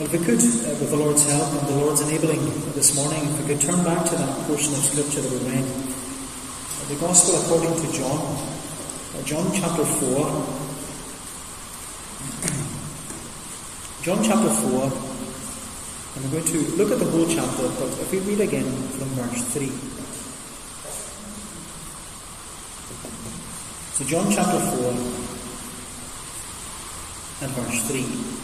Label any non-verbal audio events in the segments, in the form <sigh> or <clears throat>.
If we could, uh, with the Lord's help and the Lord's enabling this morning, if we could turn back to that portion of Scripture that we read, uh, the Gospel according to John, uh, John chapter 4. <clears throat> John chapter 4, and we're going to look at the whole chapter, but if we read again from verse 3. So, John chapter 4 and verse 3.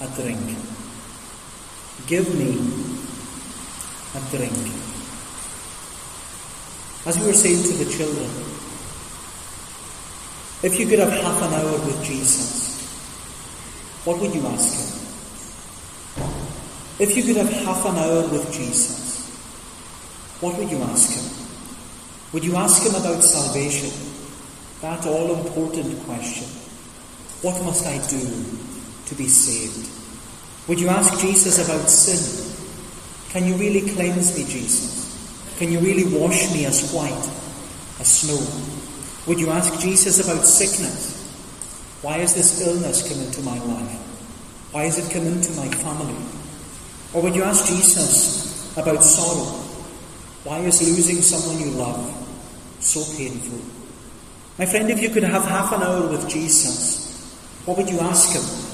a drink. Give me a drink. As we were saying to the children, if you could have half an hour with Jesus, what would you ask him? If you could have half an hour with Jesus, what would you ask him? Would you ask him about salvation? That all important question. What must I do to be saved? Would you ask Jesus about sin? Can you really cleanse me, Jesus? Can you really wash me as white as snow? Would you ask Jesus about sickness? Why has this illness come into my life? Why has it come into my family? Or would you ask Jesus about sorrow? Why is losing someone you love so painful? My friend, if you could have half an hour with Jesus, what would you ask him?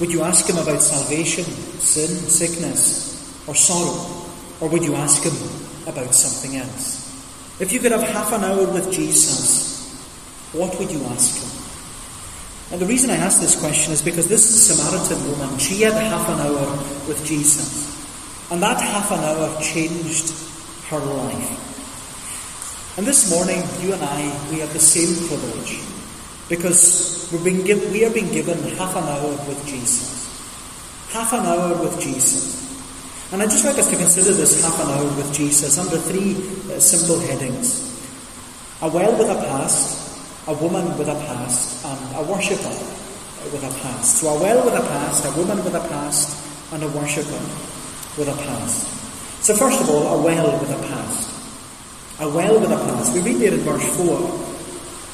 Would you ask him about salvation, sin, sickness, or sorrow? Or would you ask him about something else? If you could have half an hour with Jesus, what would you ask him? And the reason I ask this question is because this Samaritan woman, she had half an hour with Jesus. And that half an hour changed her life. And this morning, you and I, we have the same privilege. Because we're being give, we are being given half an hour with Jesus. Half an hour with Jesus. And I'd just like us to consider this half an hour with Jesus under three uh, simple headings. A well with a past, a woman with a past, and a worshipper with a past. So a well with a past, a woman with a past, and a worshipper with a past. So first of all, a well with a past. A well with a past. We read there in verse 4.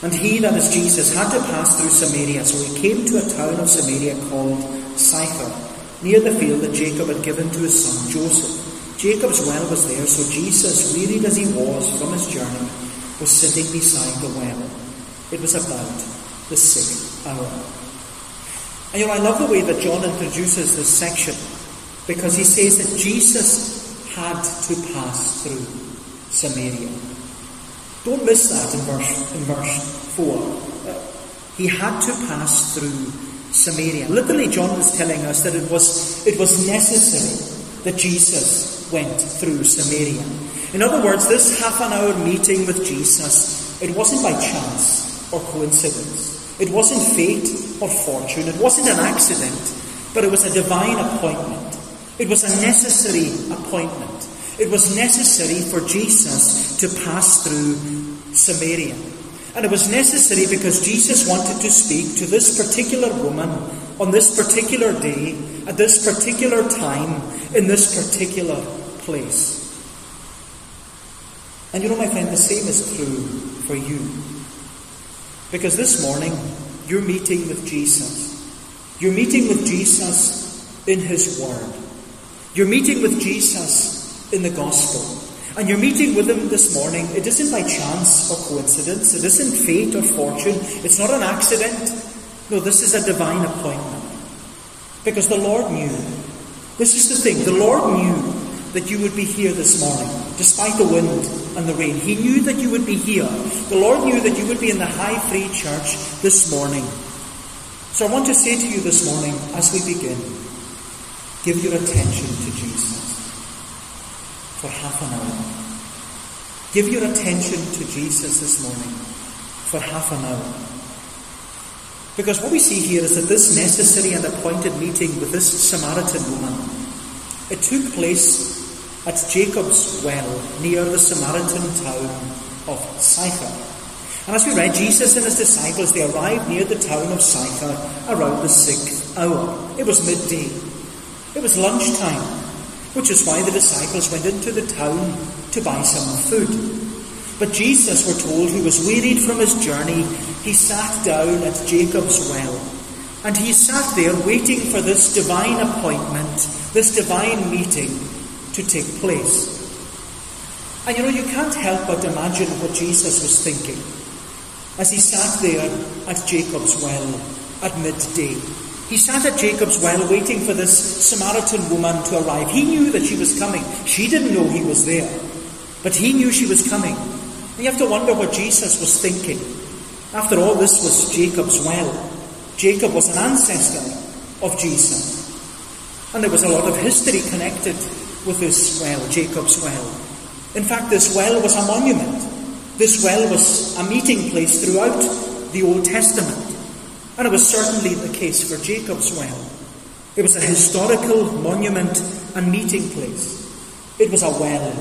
And he, that is Jesus, had to pass through Samaria, so he came to a town of Samaria called Sychar, near the field that Jacob had given to his son Joseph. Jacob's well was there, so Jesus, wearied as he was from his journey, was sitting beside the well. It was about the sixth hour. And you know, I love the way that John introduces this section, because he says that Jesus had to pass through Samaria. Don't miss that in verse, in verse 4. he had to pass through Samaria. Literally, John was telling us that it was, it was necessary that Jesus went through Samaria. In other words, this half an hour meeting with Jesus, it wasn't by chance or coincidence. It wasn't fate or fortune. It wasn't an accident, but it was a divine appointment. It was a necessary appointment. It was necessary for Jesus to pass through Samaria. And it was necessary because Jesus wanted to speak to this particular woman on this particular day, at this particular time, in this particular place. And you know, my friend, the same is true for you. Because this morning, you're meeting with Jesus. You're meeting with Jesus in His Word. You're meeting with Jesus in the gospel. And you're meeting with him this morning. It isn't by chance or coincidence. It isn't fate or fortune. It's not an accident. No, this is a divine appointment. Because the Lord knew. This is the thing. The Lord knew that you would be here this morning, despite the wind and the rain. He knew that you would be here. The Lord knew that you would be in the High Free Church this morning. So I want to say to you this morning, as we begin, give your attention to Jesus for half an hour. Give your attention to Jesus this morning for half an hour. Because what we see here is that this necessary and appointed meeting with this Samaritan woman, it took place at Jacob's well near the Samaritan town of Sychar. And as we read, Jesus and his disciples, they arrived near the town of Sychar around the sixth hour. It was midday. It was lunchtime, which is why the disciples went into the town to buy some food. But Jesus, we're told, who was wearied from his journey, he sat down at Jacob's well. And he sat there waiting for this divine appointment, this divine meeting to take place. And you know, you can't help but imagine what Jesus was thinking as he sat there at Jacob's well at midday. He sat at Jacob's well waiting for this Samaritan woman to arrive. He knew that she was coming. She didn't know he was there, but he knew she was coming. And you have to wonder what Jesus was thinking. After all, this was Jacob's well. Jacob was an ancestor of Jesus. And there was a lot of history connected with this well, Jacob's well. In fact, this well was a monument. This well was a meeting place throughout the Old Testament. And it was certainly the case for Jacob's well. It was a historical monument and meeting place. It was a well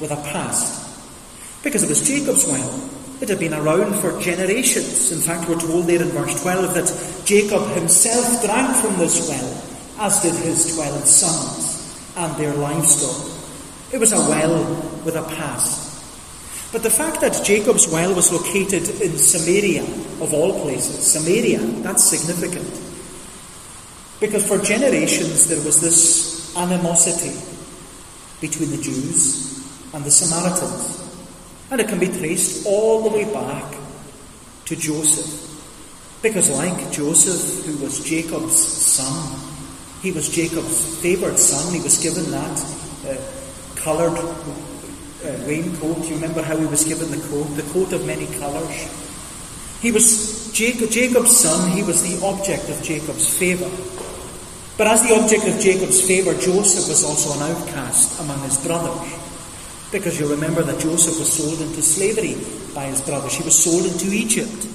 with a past. Because it was Jacob's well. It had been around for generations. In fact, we're told there in verse 12 that Jacob himself drank from this well, as did his twelve sons and their livestock. It was a well with a past. But the fact that Jacob's well was located in Samaria, of all places, Samaria, that's significant. Because for generations there was this animosity between the Jews and the Samaritans. And it can be traced all the way back to Joseph. Because, like Joseph, who was Jacob's son, he was Jacob's favoured son. He was given that uh, coloured uh, raincoat. You remember how he was given the coat, the coat of many colours. He was Jacob, Jacob's son. He was the object of Jacob's favour. But as the object of Jacob's favour, Joseph was also an outcast among his brothers. Because you remember that Joseph was sold into slavery by his brothers. He was sold into Egypt.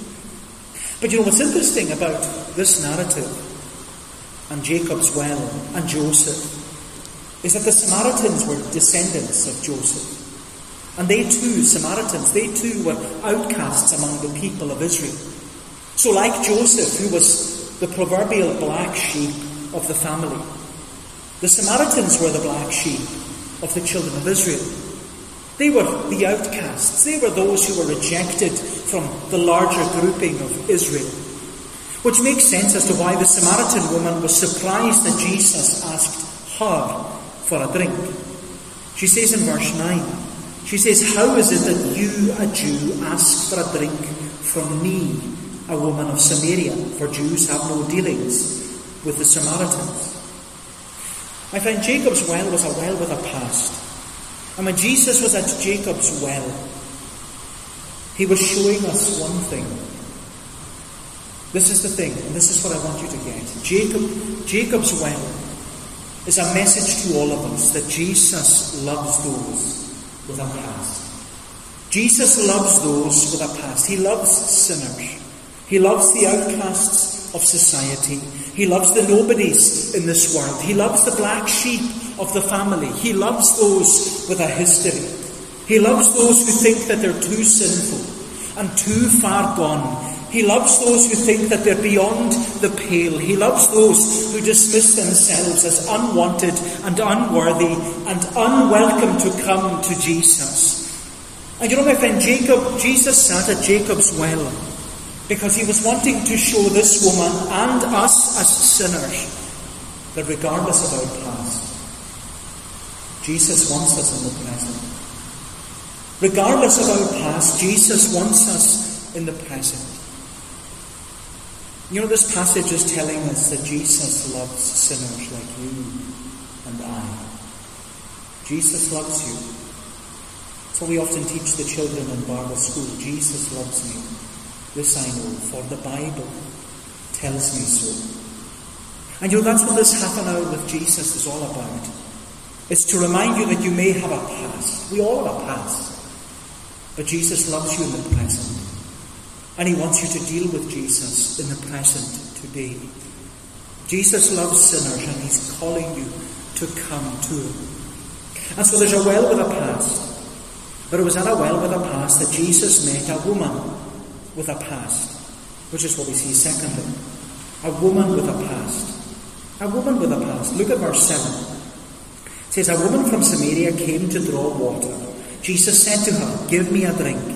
But you know what's interesting about this narrative and Jacob's well and Joseph is that the Samaritans were descendants of Joseph. And they too, Samaritans, they too were outcasts among the people of Israel. So, like Joseph, who was the proverbial black sheep of the family, the Samaritans were the black sheep of the children of Israel. They were the outcasts. They were those who were rejected from the larger grouping of Israel. Which makes sense as to why the Samaritan woman was surprised that Jesus asked her for a drink. She says in verse 9, she says, How is it that you, a Jew, ask for a drink from me, a woman of Samaria? For Jews have no dealings with the Samaritans. My friend, Jacob's well was a well with a past. And when Jesus was at Jacob's well, he was showing us one thing this is the thing, and this is what I want you to get. Jacob, Jacob's well is a message to all of us that Jesus loves those with a past. Jesus loves those with a past. He loves sinners. He loves the outcasts of society. He loves the nobodies in this world. He loves the black sheep of the family. He loves those with a history. He loves those who think that they're too sinful and too far gone he loves those who think that they're beyond the pale. He loves those who dismiss themselves as unwanted and unworthy and unwelcome to come to Jesus. And you know, my friend, Jacob, Jesus sat at Jacob's well because he was wanting to show this woman and us as sinners that regardless of our past, Jesus wants us in the present. Regardless of our past, Jesus wants us in the present. You know, this passage is telling us that Jesus loves sinners like you and I. Jesus loves you. So we often teach the children in Bible school Jesus loves me. This I know, for the Bible tells me so. And you know, that's what this half an hour with Jesus is all about. It's to remind you that you may have a past. We all have a past. But Jesus loves you in the present. And he wants you to deal with Jesus in the present today. Jesus loves sinners and he's calling you to come to him. And so there's a well with a past. But it was at a well with a past that Jesus met a woman with a past, which is what we see secondly. A woman with a past. A woman with a past. Look at verse 7. It says, A woman from Samaria came to draw water. Jesus said to her, Give me a drink.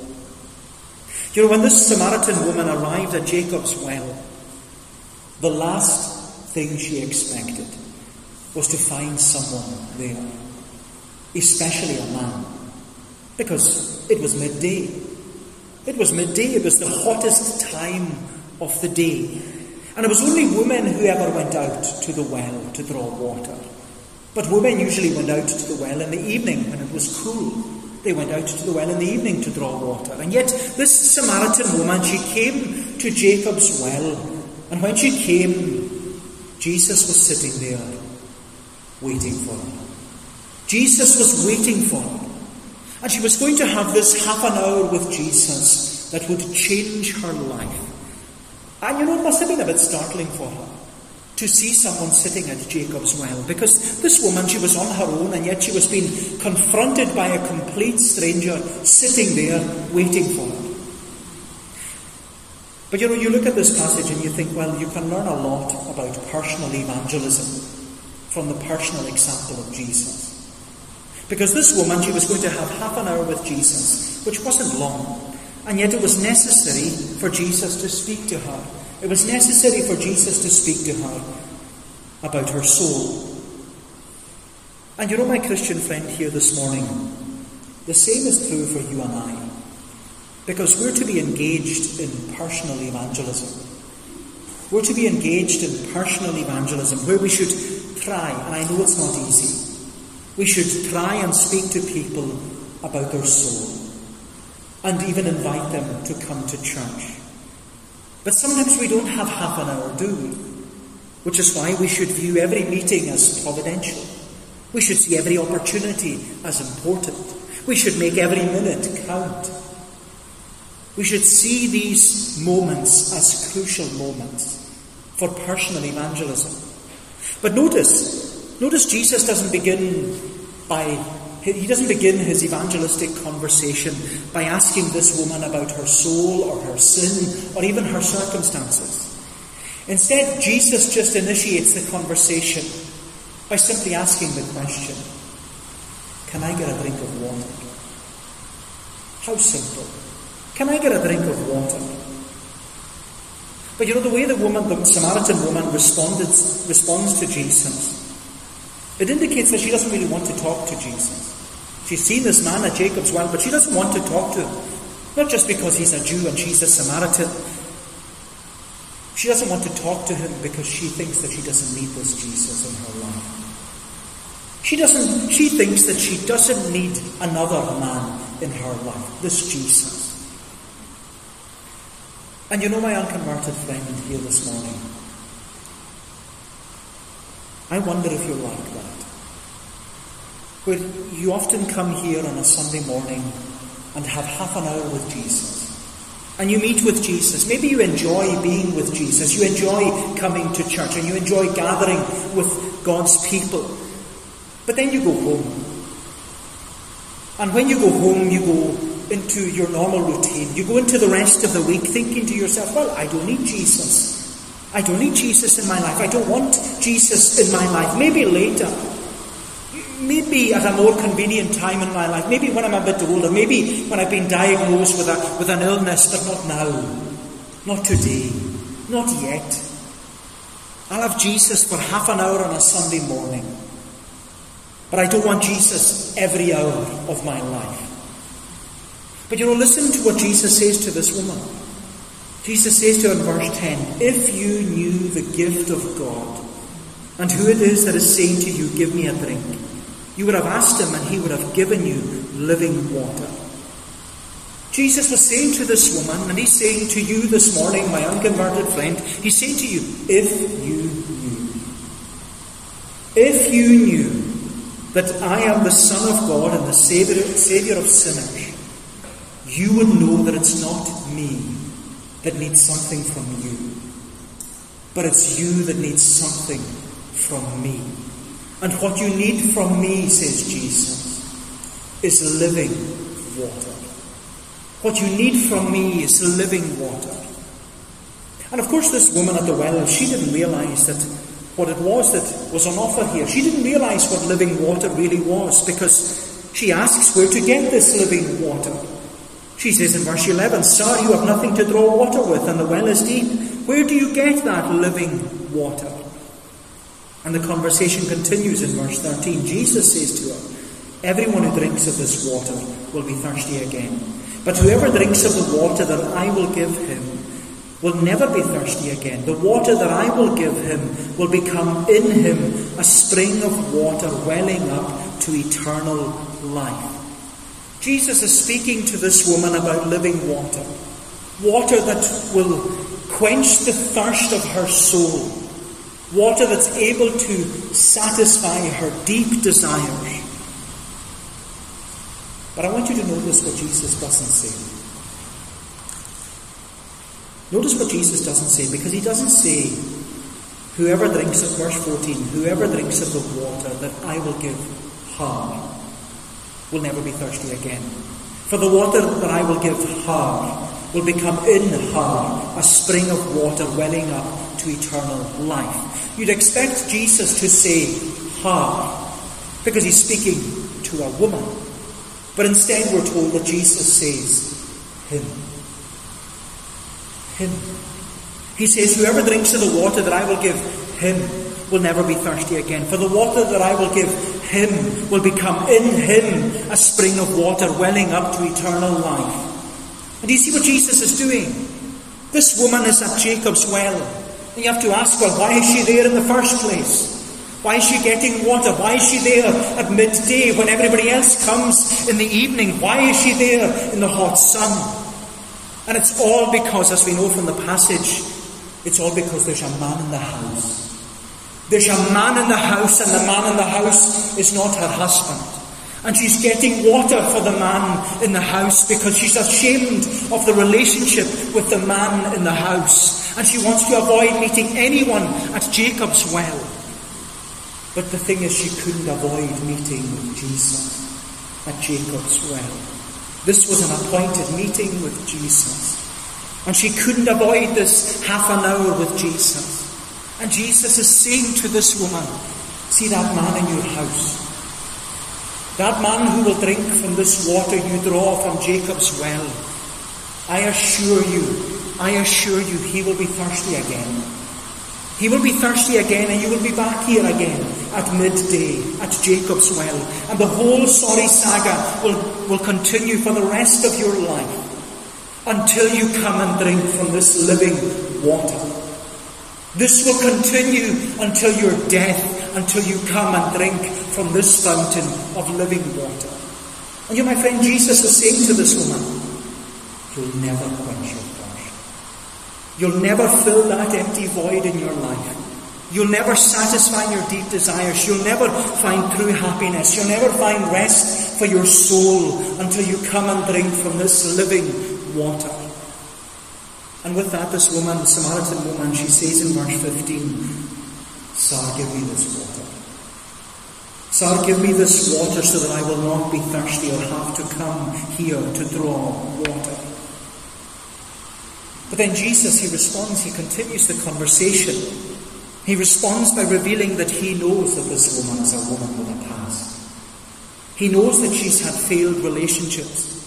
You know, when this Samaritan woman arrived at Jacob's well, the last thing she expected was to find someone there, especially a man, because it was midday. It was midday, it was the hottest time of the day. And it was only women who ever went out to the well to draw water. But women usually went out to the well in the evening when it was cool. They went out to the well in the evening to draw water. And yet, this Samaritan woman, she came to Jacob's well. And when she came, Jesus was sitting there, waiting for her. Jesus was waiting for her. And she was going to have this half an hour with Jesus that would change her life. And you know, it must have been a bit startling for her to see someone sitting at Jacob's well because this woman, she was on her own and yet she was being confronted by a complete stranger sitting there waiting for her. But you know, you look at this passage and you think, well, you can learn a lot about personal evangelism from the personal example of Jesus. Because this woman, she was going to have half an hour with Jesus, which wasn't long. And yet it was necessary for Jesus to speak to her. It was necessary for Jesus to speak to her about her soul. And you know, my Christian friend here this morning, the same is true for you and I. Because we're to be engaged in personal evangelism. We're to be engaged in personal evangelism where we should try, and I know it's not easy, we should try and speak to people about their soul and even invite them to come to church. But sometimes we don't have half an hour, do we? Which is why we should view every meeting as providential. We should see every opportunity as important. We should make every minute count. We should see these moments as crucial moments for personal evangelism. But notice, notice Jesus doesn't begin by he doesn't begin his evangelistic conversation by asking this woman about her soul or her sin or even her circumstances. Instead, Jesus just initiates the conversation by simply asking the question Can I get a drink of water? How simple. Can I get a drink of water? But you know, the way the woman, the Samaritan woman, responded, responds to Jesus, it indicates that she doesn't really want to talk to Jesus. She's seen this man at Jacob's well, but she doesn't want to talk to him. Not just because he's a Jew and she's a Samaritan. She doesn't want to talk to him because she thinks that she doesn't need this Jesus in her life. She doesn't she thinks that she doesn't need another man in her life, this Jesus. And you know my unconverted friend here this morning. I wonder if you're like that where you often come here on a Sunday morning and have half an hour with Jesus. And you meet with Jesus. Maybe you enjoy being with Jesus. You enjoy coming to church and you enjoy gathering with God's people. But then you go home. And when you go home, you go into your normal routine. You go into the rest of the week thinking to yourself, well, I don't need Jesus. I don't need Jesus in my life. I don't want Jesus in my life. Maybe later maybe at a more convenient time in my life, maybe when I'm a bit older, maybe when I've been diagnosed with, a, with an illness, but not now, not today, not yet. I'll have Jesus for half an hour on a Sunday morning, but I don't want Jesus every hour of my life. But you know, listen to what Jesus says to this woman. Jesus says to her in verse 10 If you knew the gift of God and who it is that is saying to you, Give me a drink, you would have asked him and he would have given you living water. Jesus was saying to this woman, and he's saying to you this morning, my unconverted friend, he's saying to you, if you knew, if you knew that I am the Son of God and the Saviour, Saviour of sinners, you would know that it's not me that needs something from you, but it's you that needs something from me. And what you need from me, says Jesus, is living water. What you need from me is living water. And of course, this woman at the well, she didn't realize that what it was that was on offer here. She didn't realize what living water really was because she asks where to get this living water. She says in verse 11, Sir, you have nothing to draw water with, and the well is deep. Where do you get that living water? And the conversation continues in verse 13. Jesus says to her, Everyone who drinks of this water will be thirsty again. But whoever drinks of the water that I will give him will never be thirsty again. The water that I will give him will become in him a spring of water welling up to eternal life. Jesus is speaking to this woman about living water. Water that will quench the thirst of her soul. Water that's able to satisfy her deep desires. But I want you to notice what Jesus doesn't say. Notice what Jesus doesn't say, because he doesn't say, Whoever drinks of, verse 14, whoever drinks of the water that I will give her will never be thirsty again. For the water that I will give her will become in her a spring of water welling up to eternal life. You'd expect Jesus to say her, because he's speaking to a woman. But instead, we're told that Jesus says, Him. Him. He says, Whoever drinks of the water that I will give him will never be thirsty again. For the water that I will give him will become in him a spring of water welling up to eternal life. And do you see what Jesus is doing? This woman is at Jacob's well. And you have to ask, well, why is she there in the first place? Why is she getting water? Why is she there at midday when everybody else comes in the evening? Why is she there in the hot sun? And it's all because, as we know from the passage, it's all because there's a man in the house. There's a man in the house, and the man in the house is not her husband. And she's getting water for the man in the house because she's ashamed of the relationship with the man in the house. And she wants to avoid meeting anyone at Jacob's well. But the thing is, she couldn't avoid meeting with Jesus at Jacob's well. This was an appointed meeting with Jesus. And she couldn't avoid this half an hour with Jesus. And Jesus is saying to this woman, See that man in your house. That man who will drink from this water you draw from Jacob's well. I assure you, I assure you, he will be thirsty again. He will be thirsty again, and you will be back here again at midday at Jacob's well. And the whole sorry saga will, will continue for the rest of your life until you come and drink from this living water. This will continue until your death, until you come and drink from this fountain of living water. And you, my friend, Jesus is saying to this woman, You'll never quench your thirst. You'll never fill that empty void in your life. You'll never satisfy your deep desires. You'll never find true happiness. You'll never find rest for your soul until you come and drink from this living water. And with that, this woman, the Samaritan woman, she says in verse 15, Sir, give me this water. Sir, give me this water so that I will not be thirsty or have to come here to draw water. But then Jesus, he responds, he continues the conversation. He responds by revealing that he knows that this woman is a woman with a past. He knows that she's had failed relationships,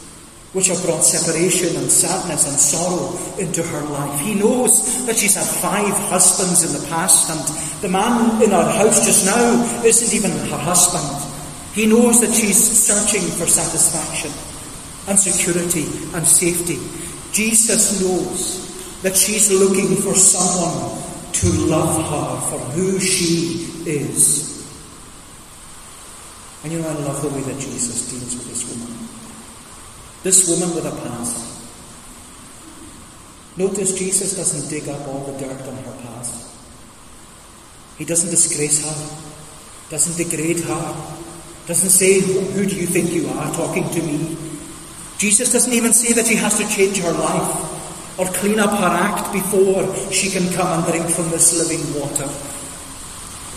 which have brought separation and sadness and sorrow into her life. He knows that she's had five husbands in the past, and the man in our house just now isn't even her husband. He knows that she's searching for satisfaction and security and safety. Jesus knows that she's looking for someone to love her for who she is. And you know, I love the way that Jesus deals with this woman. This woman with a past. Notice Jesus doesn't dig up all the dirt on her past. He doesn't disgrace her, doesn't degrade her, doesn't say, Who do you think you are talking to me? Jesus doesn't even say that she has to change her life or clean up her act before she can come and drink from this living water.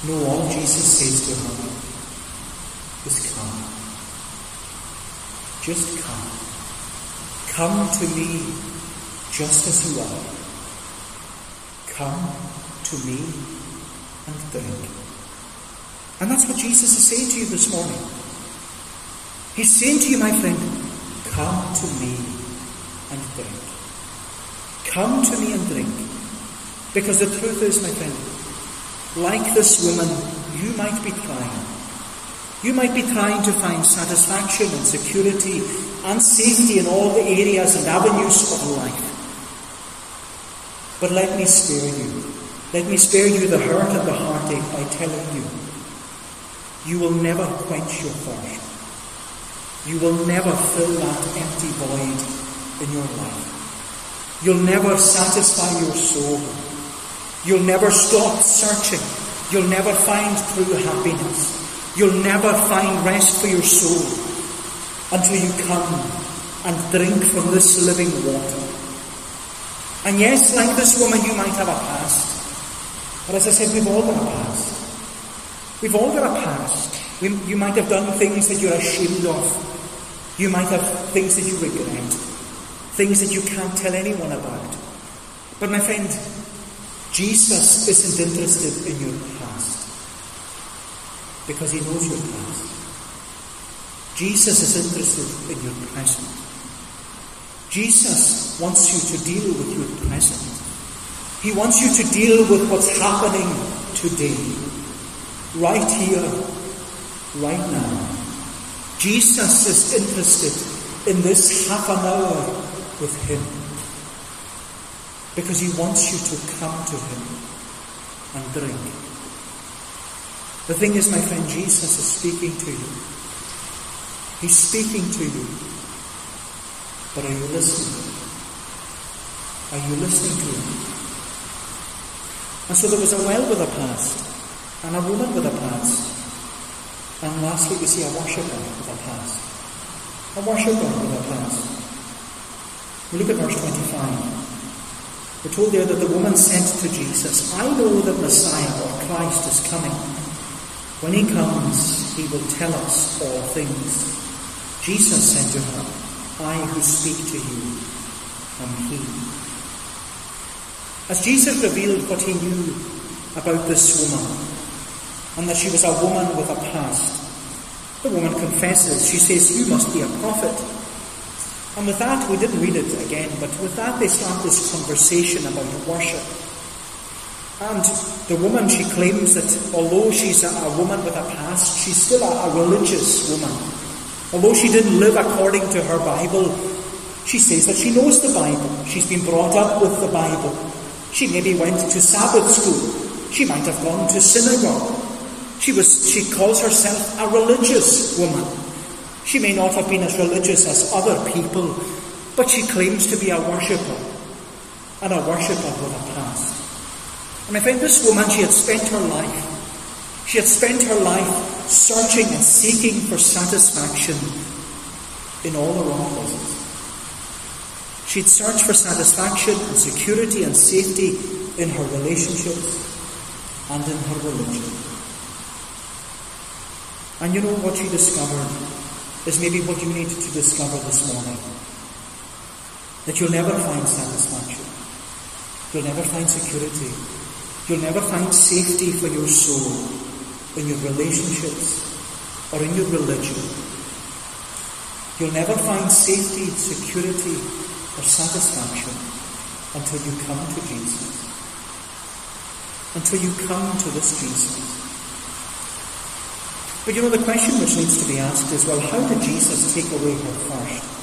No, all Jesus says to her is come. Just come. Come to me just as you are. Come to me and drink. And that's what Jesus is saying to you this morning. He's saying to you, my friend, come to me and drink. Come to me and drink. Because the truth is, my friend, like this woman, you might be trying. You might be trying to find satisfaction and security and safety in all the areas and avenues of life. But let me spare you. Let me spare you the hurt and the heartache by telling you you will never quench your thirst. You will never fill that empty void in your life. You'll never satisfy your soul. You'll never stop searching. You'll never find true happiness. You'll never find rest for your soul until you come and drink from this living water. And yes, like this woman, you might have a past. But as I said, we've all got a past. We've all got a past. We, you might have done things that you're ashamed of. You might have things that you regret. Things that you can't tell anyone about. But my friend, Jesus isn't interested in past. Because he knows your past. Jesus is interested in your present. Jesus wants you to deal with your present. He wants you to deal with what's happening today right here, right now. Jesus is interested in this half an hour with Him because He wants you to come to Him and drink. The thing is, my friend, Jesus is speaking to you. He's speaking to you. But are you listening? Are you listening to Him? And so there was a well with a past and a woman with a past. And lastly, we see a worshipper with a past. A worshipper with a past. We look at verse 25. We're told there that the woman said to Jesus, I know that Messiah or Christ is coming. When he comes, he will tell us all things. Jesus said to her, I who speak to you am he. As Jesus revealed what he knew about this woman, and that she was a woman with a past. The woman confesses. She says, You must be a prophet. And with that, we didn't read it again, but with that they start this conversation about worship. And the woman, she claims that although she's a, a woman with a past, she's still a, a religious woman. Although she didn't live according to her Bible, she says that she knows the Bible. She's been brought up with the Bible. She maybe went to Sabbath school. She might have gone to synagogue. She was, she calls herself a religious woman. She may not have been as religious as other people, but she claims to be a worshipper, and a worshipper with a past. And I find this woman, she had spent her life, she had spent her life searching and seeking for satisfaction in all the wrong places. She'd searched for satisfaction and security and safety in her relationships and in her religion. And you know what she discovered is maybe what you need to discover this morning. That you'll never find satisfaction. You'll never find security. You'll never find safety for your soul in your relationships or in your religion. You'll never find safety, security, or satisfaction until you come to Jesus. Until you come to this Jesus. But you know, the question which needs to be asked is, well, how did Jesus take away her thirst?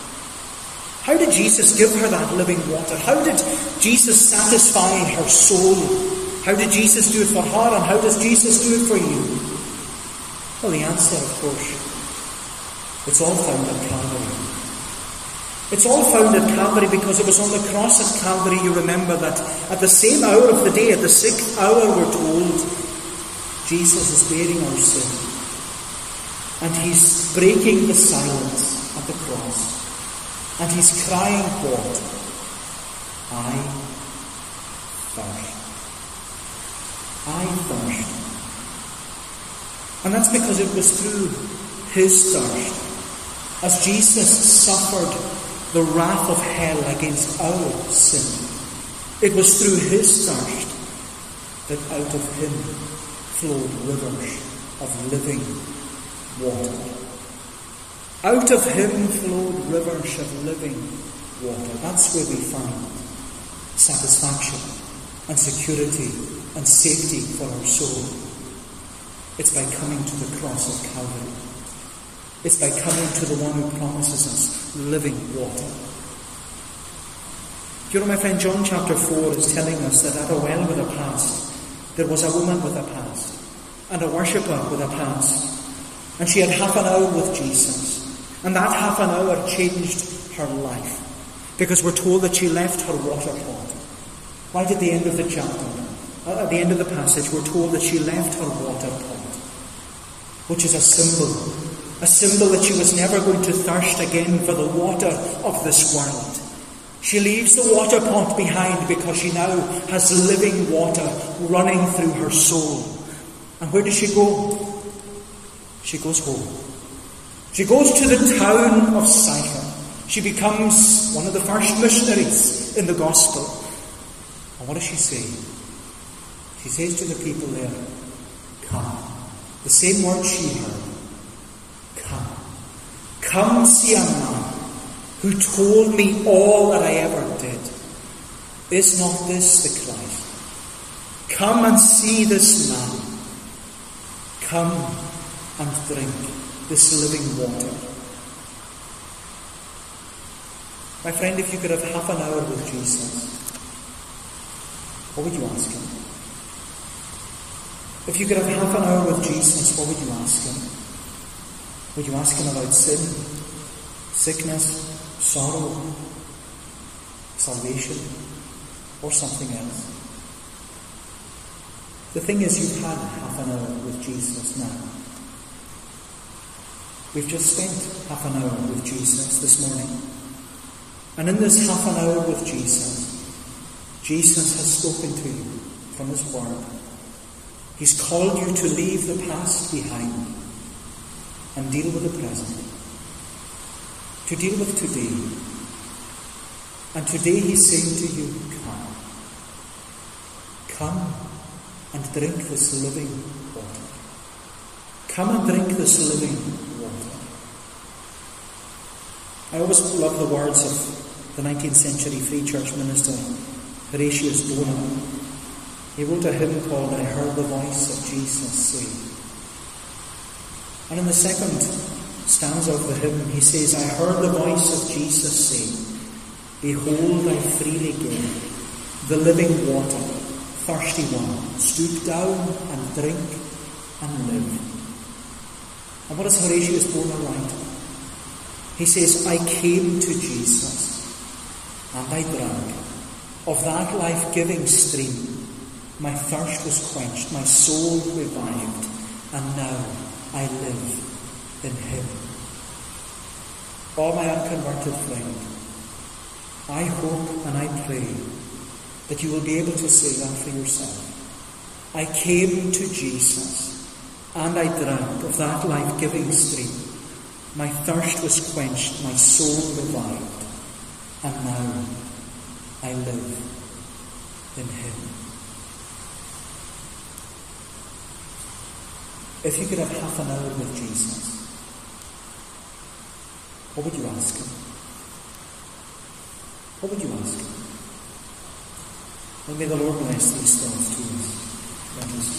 How did Jesus give her that living water? How did Jesus satisfy her soul? How did Jesus do it for her, and how does Jesus do it for you? Well, the answer, of course, it's all found at Calvary. It's all found at Calvary because it was on the cross at Calvary, you remember that at the same hour of the day, at the sixth hour, we're told, Jesus is bearing our sin. And he's breaking the silence at the cross. And he's crying, What? I thirst. I thirst. And that's because it was through his thirst, as Jesus suffered the wrath of hell against our sin. It was through his thirst that out of him flowed rivers of living water. Out of him flowed rivers of living water. That's where we find satisfaction and security and safety for our soul. It's by coming to the cross of Calvary. It's by coming to the one who promises us living water. You know, my friend, John chapter 4 is telling us that at a well with a past, there was a woman with a past, and a worshipper with a past, and she had half an hour with Jesus. And that half an hour changed her life. Because we're told that she left her water pot. Right at the end of the chapter, uh, at the end of the passage, we're told that she left her water pot. Which is a symbol. A symbol that she was never going to thirst again for the water of this world. She leaves the water pot behind because she now has living water running through her soul. And where does she go? She goes home. She goes to the town of Sychar. She becomes one of the first missionaries in the gospel. And what does she say? She says to the people there, Come. The same word she heard. Come. Come see a man who told me all that I ever did. Is not this the Christ? Come and see this man. Come and drink this living water. My friend, if you could have half an hour with Jesus, what would you ask him? If you could have half an hour with Jesus, what would you ask him? Would you ask him about sin, sickness, sorrow, salvation, or something else? The thing is, you've had half an hour with Jesus now. We've just spent half an hour with Jesus this morning. And in this half an hour with Jesus, Jesus has spoken to you from His Word. He's called you to leave the past behind and deal with the present. To deal with today. And today He's saying to you, Come. Come and drink this living water. Come and drink this living water. I always love the words of the 19th century Free Church minister Horatius Bonar. He wrote a hymn called I Heard the Voice of Jesus Say. And in the second stanza of the hymn, he says, I heard the voice of Jesus say, Behold, I freely give the living water, thirsty one, stoop down and drink and live. And what does Horatius Bonar write? He says, I came to Jesus and I drank of that life giving stream. My thirst was quenched, my soul revived, and now I live in Him. Oh, my unconverted friend, I hope and I pray that you will be able to say that for yourself. I came to Jesus and I drank of that life giving stream. My thirst was quenched, my soul revived, and now I live in Him. If you could have half an hour with Jesus, what would you ask Him? What would you ask Him? And may the Lord bless these thoughts to us.